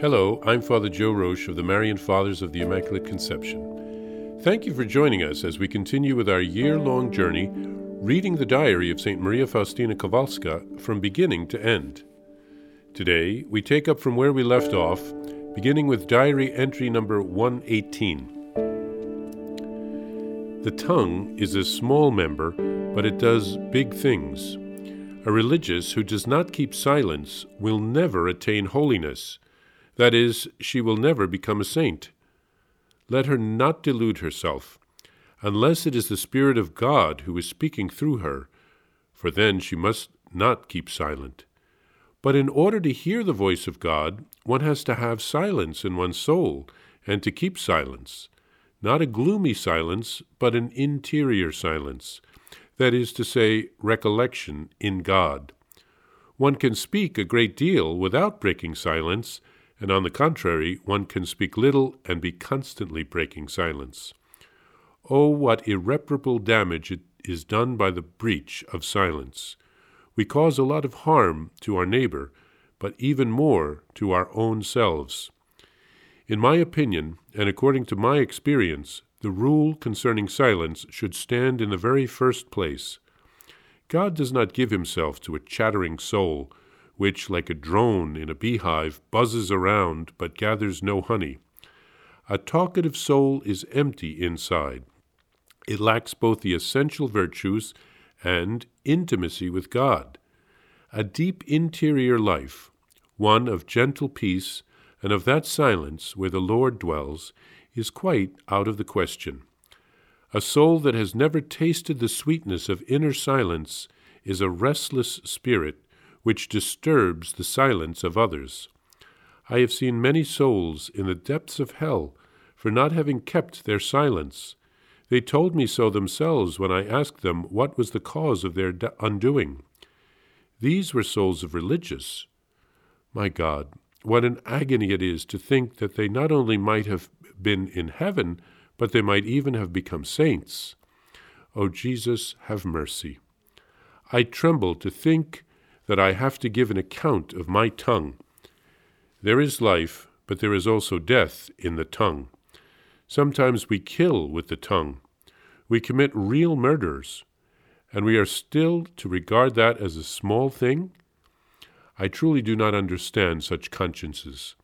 Hello, I'm Father Joe Roesch of the Marian Fathers of the Immaculate Conception. Thank you for joining us as we continue with our year long journey reading the diary of St. Maria Faustina Kowalska from beginning to end. Today, we take up from where we left off, beginning with diary entry number 118. The tongue is a small member, but it does big things. A religious who does not keep silence will never attain holiness that is, she will never become a saint. Let her not delude herself, unless it is the Spirit of God who is speaking through her, for then she must not keep silent. But in order to hear the voice of God, one has to have silence in one's soul, and to keep silence. Not a gloomy silence, but an interior silence. That is to say, recollection in God. One can speak a great deal without breaking silence, and on the contrary, one can speak little and be constantly breaking silence. Oh, what irreparable damage it is done by the breach of silence! We cause a lot of harm to our neighbor, but even more to our own selves. In my opinion, and according to my experience, the rule concerning silence should stand in the very first place. God does not give himself to a chattering soul which, like a drone in a beehive, buzzes around but gathers no honey. A talkative soul is empty inside. It lacks both the essential virtues and intimacy with God. A deep interior life, one of gentle peace and of that silence where the Lord dwells, is quite out of the question. A soul that has never tasted the sweetness of inner silence is a restless spirit which disturbs the silence of others. I have seen many souls in the depths of hell for not having kept their silence. They told me so themselves when I asked them what was the cause of their undoing. These were souls of religious. My God, what an agony it is to think that they not only might have been in heaven, but they might even have become saints. O oh, Jesus, have mercy. I tremble to think that I have to give an account of my tongue. There is life, but there is also death in the tongue. Sometimes we kill with the tongue. We commit real murders, and we are still to regard that as a small thing? I truly do not understand such consciences.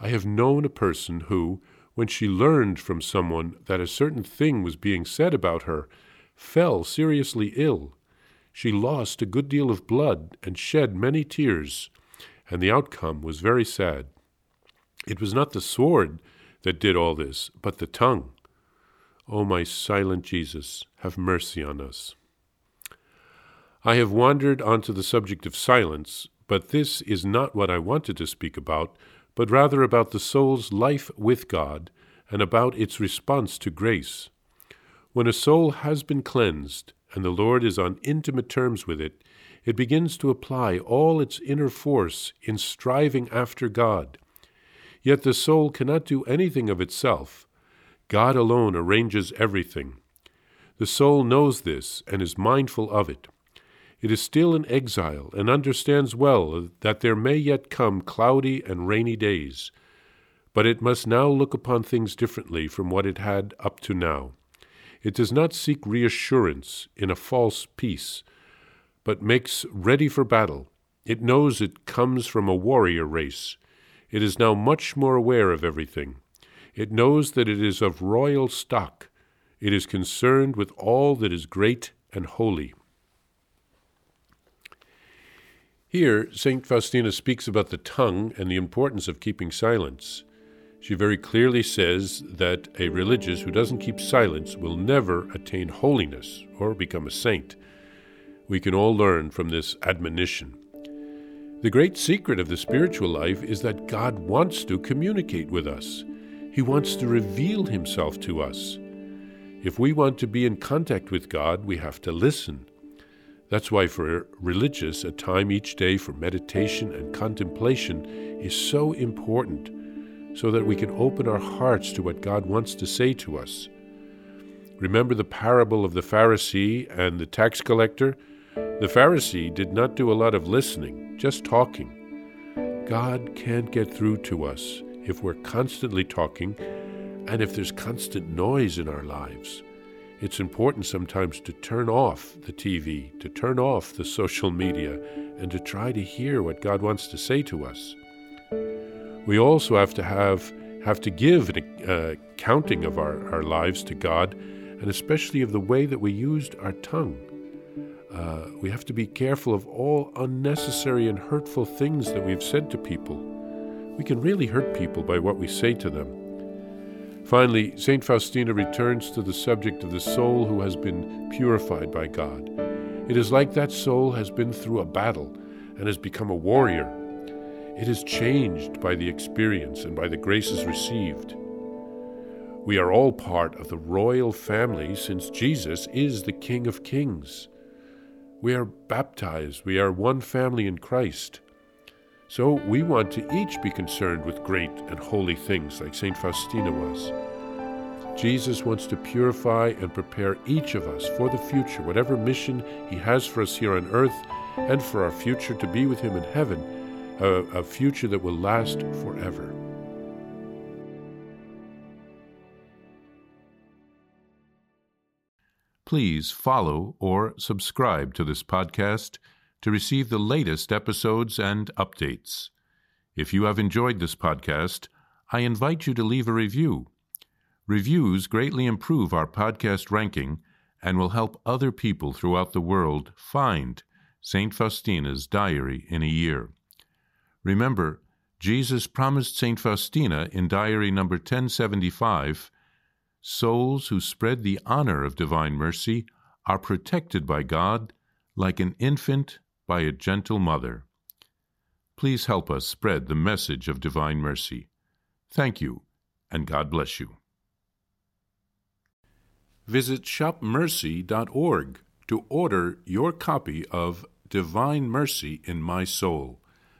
I have known a person who, when she learned from someone that a certain thing was being said about her, fell seriously ill she lost a good deal of blood and shed many tears, and the outcome was very sad. It was not the sword that did all this, but the tongue. O oh, my silent Jesus, have mercy on us. I have wandered onto the subject of silence, but this is not what I wanted to speak about, but rather about the soul's life with God and about its response to grace. When a soul has been cleansed, and the Lord is on intimate terms with it, it begins to apply all its inner force in striving after God. Yet the soul cannot do anything of itself. God alone arranges everything. The soul knows this and is mindful of it. It is still in exile and understands well that there may yet come cloudy and rainy days, but it must now look upon things differently from what it had up to now. It does not seek reassurance in a false peace, but makes ready for battle. It knows it comes from a warrior race. It is now much more aware of everything. It knows that it is of royal stock. It is concerned with all that is great and holy. Here, St. Faustina speaks about the tongue and the importance of keeping silence. She very clearly says that a religious who doesn't keep silence will never attain holiness or become a saint. We can all learn from this admonition. The great secret of the spiritual life is that God wants to communicate with us. He wants to reveal Himself to us. If we want to be in contact with God, we have to listen. That's why, for religious, a time each day for meditation and contemplation is so important so that we can open our hearts to what God wants to say to us. Remember the parable of the Pharisee and the tax collector? The Pharisee did not do a lot of listening, just talking. God can't get through to us if we're constantly talking and if there's constant noise in our lives. It's important sometimes to turn off the TV, to turn off the social media, and to try to hear what God wants to say to us. We also have to have have to give an uh, accounting of our, our lives to God, and especially of the way that we used our tongue. Uh, we have to be careful of all unnecessary and hurtful things that we've said to people. We can really hurt people by what we say to them. Finally, St. Faustina returns to the subject of the soul who has been purified by God. It is like that soul has been through a battle and has become a warrior. It is changed by the experience and by the graces received. We are all part of the royal family since Jesus is the King of Kings. We are baptized, we are one family in Christ. So we want to each be concerned with great and holy things like St. Faustina was. Jesus wants to purify and prepare each of us for the future, whatever mission He has for us here on earth, and for our future to be with Him in heaven, a, a future that will last forever. Please follow or subscribe to this podcast to receive the latest episodes and updates. If you have enjoyed this podcast, I invite you to leave a review. Reviews greatly improve our podcast ranking and will help other people throughout the world find St. Faustina's Diary in a Year. Remember, Jesus promised St. Faustina in Diary number 1075 souls who spread the honor of divine mercy are protected by God like an infant by a gentle mother. Please help us spread the message of divine mercy. Thank you, and God bless you. Visit shopmercy.org to order your copy of Divine Mercy in My Soul,